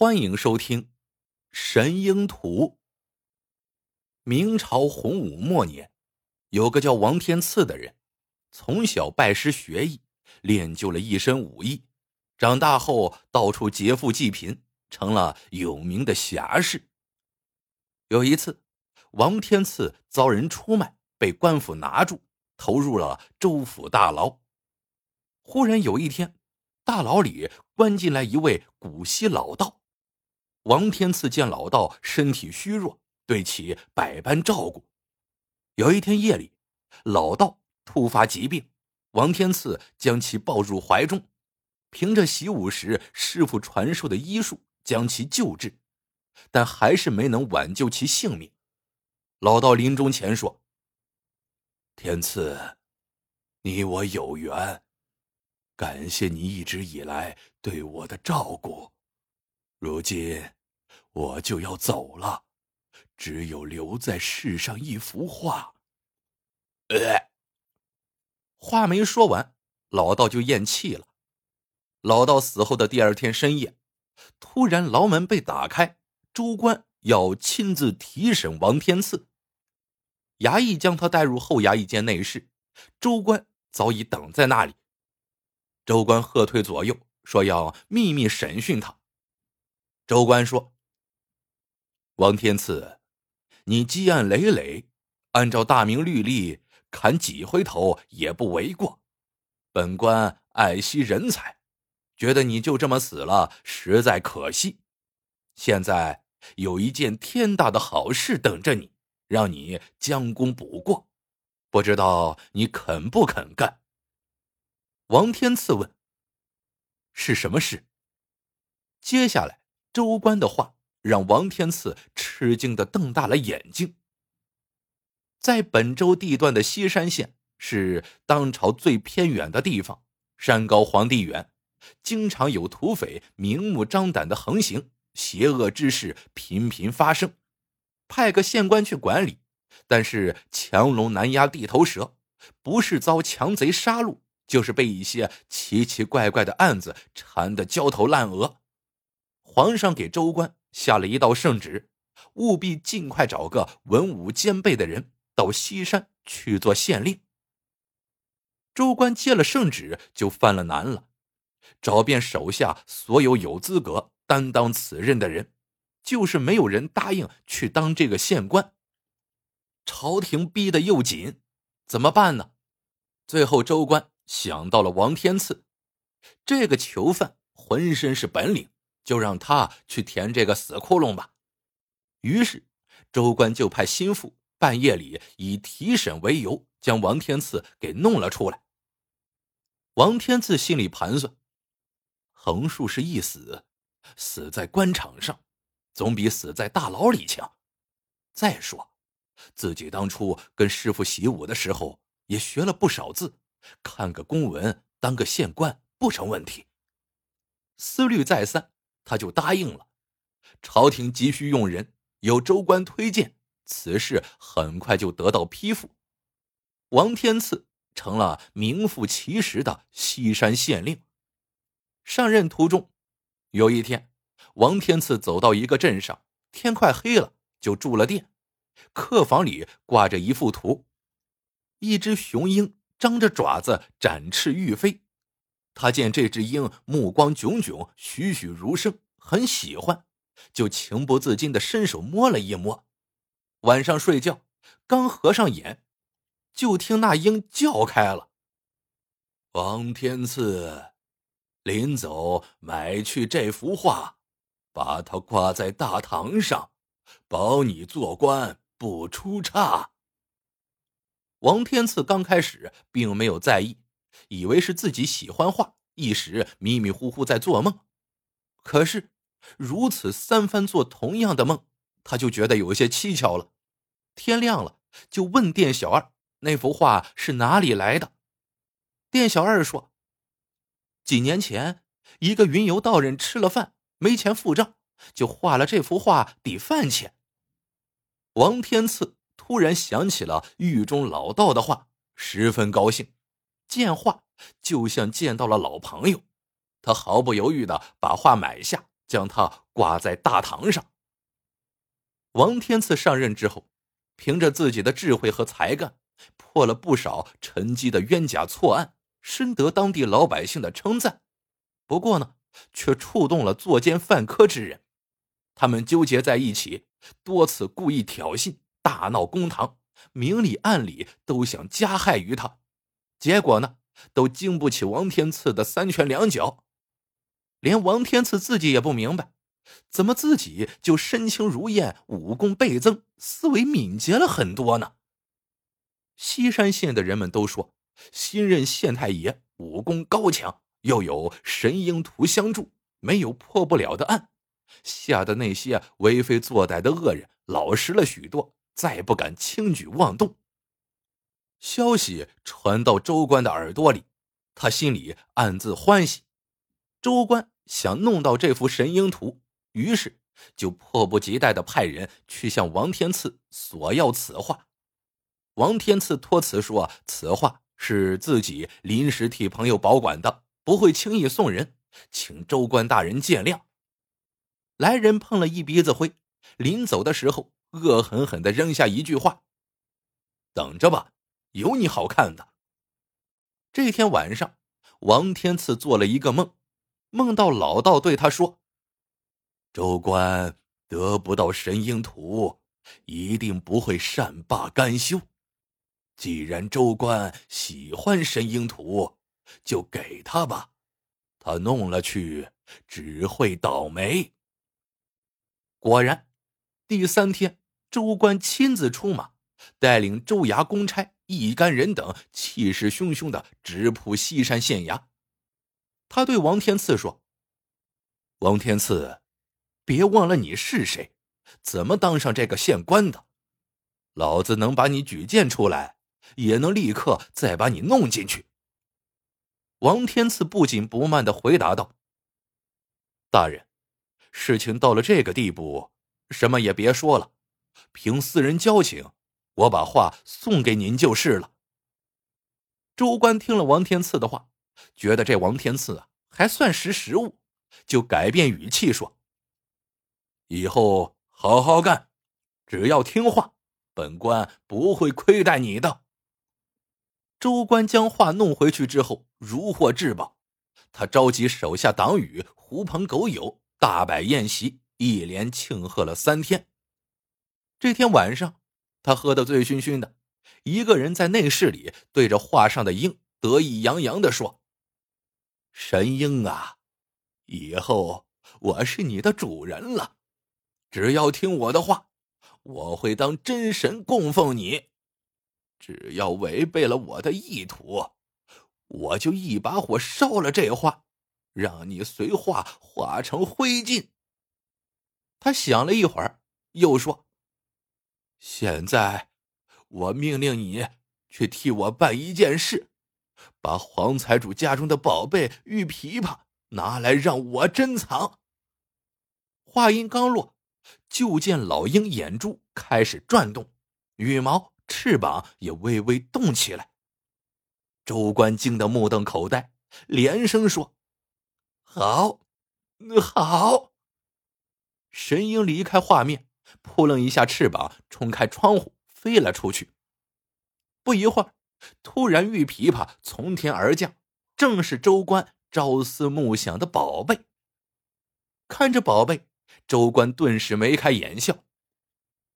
欢迎收听《神鹰图》。明朝洪武末年，有个叫王天赐的人，从小拜师学艺，练就了一身武艺。长大后，到处劫富济贫，成了有名的侠士。有一次，王天赐遭人出卖，被官府拿住，投入了州府大牢。忽然有一天，大牢里关进来一位古稀老道。王天赐见老道身体虚弱，对其百般照顾。有一天夜里，老道突发疾病，王天赐将其抱入怀中，凭着习武时师傅传授的医术将其救治，但还是没能挽救其性命。老道临终前说：“天赐，你我有缘，感谢你一直以来对我的照顾，如今。”我就要走了，只有留在世上一幅画。呃，话没说完，老道就咽气了。老道死后的第二天深夜，突然牢门被打开，州官要亲自提审王天赐。衙役将他带入后衙一间内室，州官早已等在那里。州官喝退左右，说要秘密审讯他。州官说。王天赐，你积案累累，按照大明律例，砍几回头也不为过。本官爱惜人才，觉得你就这么死了，实在可惜。现在有一件天大的好事等着你，让你将功补过，不知道你肯不肯干？王天赐问：“是什么事？”接下来，州官的话。让王天赐吃惊的瞪大了眼睛。在本州地段的西山县是当朝最偏远的地方，山高皇帝远，经常有土匪明目张胆的横行，邪恶之事频频发生。派个县官去管理，但是强龙难压地头蛇，不是遭强贼杀戮，就是被一些奇奇怪怪的案子缠得焦头烂额。皇上给州官。下了一道圣旨，务必尽快找个文武兼备的人到西山去做县令。州官接了圣旨，就犯了难了，找遍手下所有有资格担当此任的人，就是没有人答应去当这个县官。朝廷逼得又紧，怎么办呢？最后，州官想到了王天赐，这个囚犯浑身是本领。就让他去填这个死窟窿吧。于是，州官就派心腹半夜里以提审为由，将王天赐给弄了出来。王天赐心里盘算：横竖是一死，死在官场上，总比死在大牢里强。再说，自己当初跟师傅习武的时候，也学了不少字，看个公文，当个县官不成问题。思虑再三。他就答应了。朝廷急需用人，有州官推荐，此事很快就得到批复。王天赐成了名副其实的西山县令。上任途中，有一天，王天赐走到一个镇上，天快黑了，就住了店。客房里挂着一幅图，一只雄鹰张着爪子展翅欲飞。他见这只鹰目光炯炯，栩栩如生，很喜欢，就情不自禁的伸手摸了一摸。晚上睡觉，刚合上眼，就听那鹰叫开了。王天赐，临走买去这幅画，把它挂在大堂上，保你做官不出差。王天赐刚开始并没有在意。以为是自己喜欢画，一时迷迷糊糊在做梦。可是如此三番做同样的梦，他就觉得有些蹊跷了。天亮了，就问店小二那幅画是哪里来的。店小二说：“几年前，一个云游道人吃了饭没钱付账，就画了这幅画抵饭钱。”王天赐突然想起了狱中老道的话，十分高兴。见画就像见到了老朋友，他毫不犹豫的把画买下，将它挂在大堂上。王天赐上任之后，凭着自己的智慧和才干，破了不少沉积的冤假错案，深得当地老百姓的称赞。不过呢，却触动了作奸犯科之人，他们纠结在一起，多次故意挑衅，大闹公堂，明里暗里都想加害于他。结果呢，都经不起王天赐的三拳两脚。连王天赐自己也不明白。怎么自己就身轻如燕，武功倍增，思维敏捷了很多呢？西山县的人们都说，新任县太爷武功高强，又有神鹰图相助，没有破不了的案，吓得那些为非作歹的恶人老实了许多，再不敢轻举妄动。消息传到州官的耳朵里，他心里暗自欢喜。州官想弄到这幅神鹰图。于是，就迫不及待的派人去向王天赐索要此画。王天赐托辞说：“此画是自己临时替朋友保管的，不会轻易送人，请州官大人见谅。”来人碰了一鼻子灰，临走的时候，恶狠狠的扔下一句话：“等着吧，有你好看的。”这天晚上，王天赐做了一个梦，梦到老道对他说。州官得不到神鹰图，一定不会善罢甘休。既然州官喜欢神鹰图，就给他吧。他弄了去，只会倒霉。果然，第三天，州官亲自出马，带领州衙公差一干人等，气势汹汹的直扑西山县衙。他对王天赐说：“王天赐。”别忘了你是谁，怎么当上这个县官的？老子能把你举荐出来，也能立刻再把你弄进去。王天赐不紧不慢的回答道：“大人，事情到了这个地步，什么也别说了，凭私人交情，我把话送给您就是了。”州官听了王天赐的话，觉得这王天赐啊还算识时务，就改变语气说。以后好好干，只要听话，本官不会亏待你的。州官将话弄回去之后，如获至宝。他召集手下党羽、狐朋狗友，大摆宴席，一连庆贺了三天。这天晚上，他喝得醉醺醺的，一个人在内室里对着画上的鹰得意洋洋的说：“神鹰啊，以后我是你的主人了。”只要听我的话，我会当真神供奉你；只要违背了我的意图，我就一把火烧了这画，让你随画化成灰烬。他想了一会儿，又说：“现在，我命令你去替我办一件事，把黄财主家中的宝贝玉琵琶拿来让我珍藏。”话音刚落。就见老鹰眼珠开始转动，羽毛、翅膀也微微动起来。州官惊得目瞪口呆，连声说：“好，好！”神鹰离开画面，扑棱一下翅膀，冲开窗户飞了出去。不一会儿，突然玉琵琶从天而降，正是州官朝思暮想的宝贝。看着宝贝。州官顿时眉开眼笑，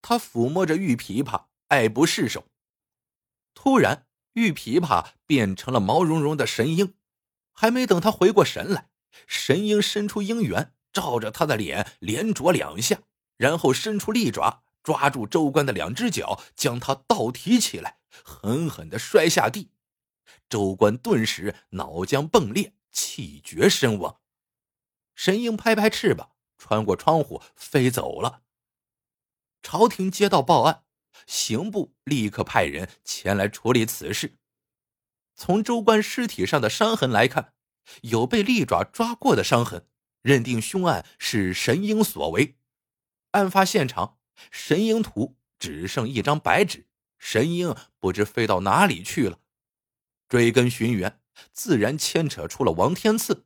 他抚摸着玉琵琶，爱不释手。突然，玉琵琶变成了毛茸茸的神鹰，还没等他回过神来，神鹰伸出鹰猿，照着他的脸连啄两下，然后伸出利爪，抓住州官的两只脚，将他倒提起来，狠狠的摔下地。州官顿时脑浆迸裂，气绝身亡。神鹰拍拍翅膀。穿过窗户飞走了。朝廷接到报案，刑部立刻派人前来处理此事。从州官尸体上的伤痕来看，有被利爪抓过的伤痕，认定凶案是神鹰所为。案发现场，神鹰图只剩一张白纸，神鹰不知飞到哪里去了。追根寻源，自然牵扯出了王天赐。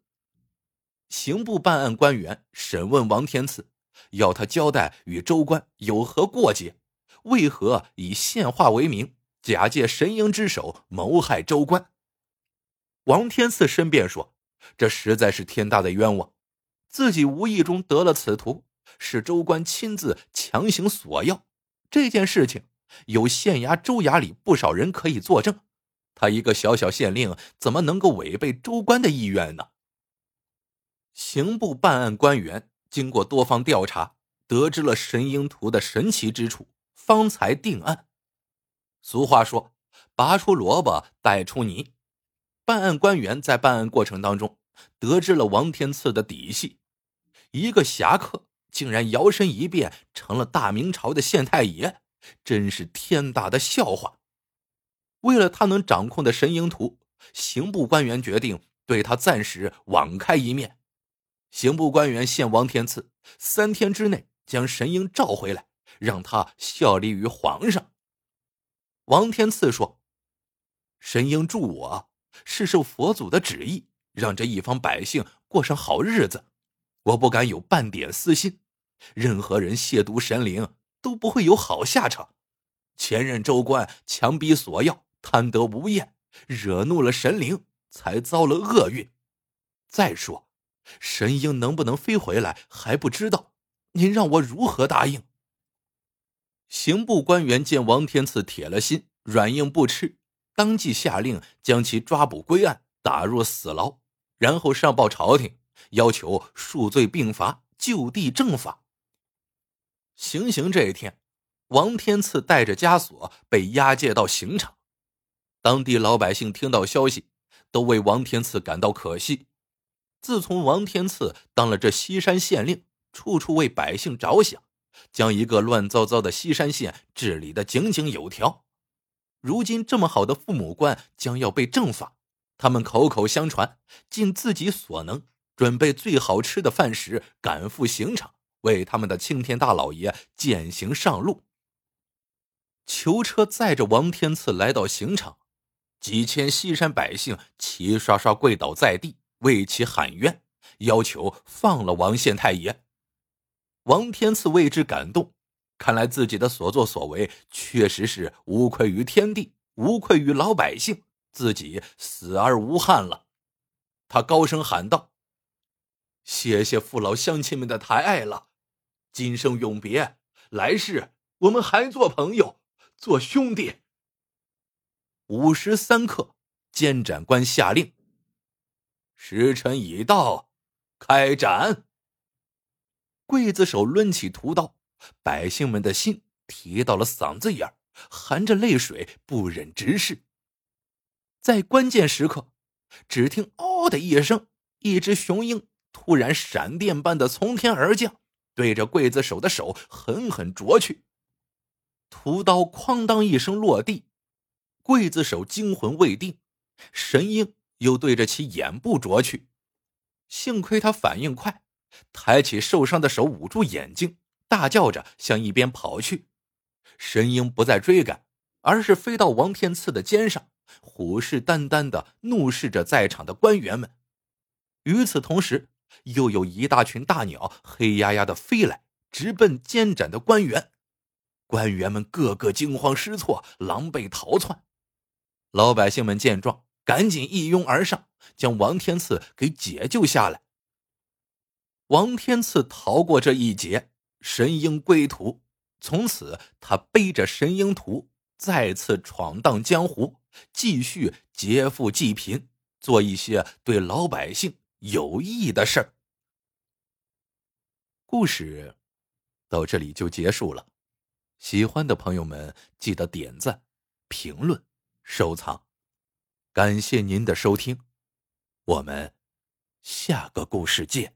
刑部办案官员审问王天赐，要他交代与州官有何过节，为何以献画为名，假借神鹰之手谋害州官。王天赐申辩说：“这实在是天大的冤枉，自己无意中得了此图，是州官亲自强行索要。这件事情有县衙、州衙里不少人可以作证。他一个小小县令，怎么能够违背州官的意愿呢？”刑部办案官员经过多方调查，得知了神鹰图的神奇之处，方才定案。俗话说：“拔出萝卜带出泥。”办案官员在办案过程当中，得知了王天赐的底细，一个侠客竟然摇身一变成了大明朝的县太爷，真是天大的笑话。为了他能掌控的神鹰图，刑部官员决定对他暂时网开一面。刑部官员限王天赐三天之内将神鹰召回来，让他效力于皇上。王天赐说：“神鹰助我是受佛祖的旨意，让这一方百姓过上好日子，我不敢有半点私心。任何人亵渎神灵都不会有好下场。前任州官强逼索要，贪得无厌，惹怒了神灵，才遭了厄运。再说。”神鹰能不能飞回来还不知道，您让我如何答应？刑部官员见王天赐铁了心，软硬不吃，当即下令将其抓捕归案，打入死牢，然后上报朝廷，要求数罪并罚，就地正法。行刑这一天，王天赐带着枷锁被押解到刑场，当地老百姓听到消息，都为王天赐感到可惜。自从王天赐当了这西山县令，处处为百姓着想，将一个乱糟糟的西山县治理的井井有条。如今这么好的父母官将要被正法，他们口口相传，尽自己所能准备最好吃的饭食，赶赴刑场，为他们的青天大老爷践行上路。囚车载着王天赐来到刑场，几千西山百姓齐刷刷跪倒在地。为其喊冤，要求放了王县太爷。王天赐为之感动，看来自己的所作所为确实是无愧于天地，无愧于老百姓，自己死而无憾了。他高声喊道：“谢谢父老乡亲们的抬爱了，今生永别，来世我们还做朋友，做兄弟。”午时三刻，监斩官下令。时辰已到，开斩。刽子手抡起屠刀，百姓们的心提到了嗓子眼含着泪水，不忍直视。在关键时刻，只听“嗷”的一声，一只雄鹰突然闪电般的从天而降，对着刽子手的手狠狠啄去。屠刀哐当一声落地，刽子手惊魂未定，神鹰。又对着其眼部啄去，幸亏他反应快，抬起受伤的手捂住眼睛，大叫着向一边跑去。神鹰不再追赶，而是飞到王天赐的肩上，虎视眈眈的怒视着在场的官员们。与此同时，又有一大群大鸟黑压压的飞来，直奔监斩的官员。官员们个个惊慌失措，狼狈逃窜。老百姓们见状。赶紧一拥而上，将王天赐给解救下来。王天赐逃过这一劫，神鹰归途。从此，他背着神鹰图，再次闯荡江湖，继续劫富济贫，做一些对老百姓有意义的事儿。故事到这里就结束了。喜欢的朋友们，记得点赞、评论、收藏。感谢您的收听，我们下个故事见。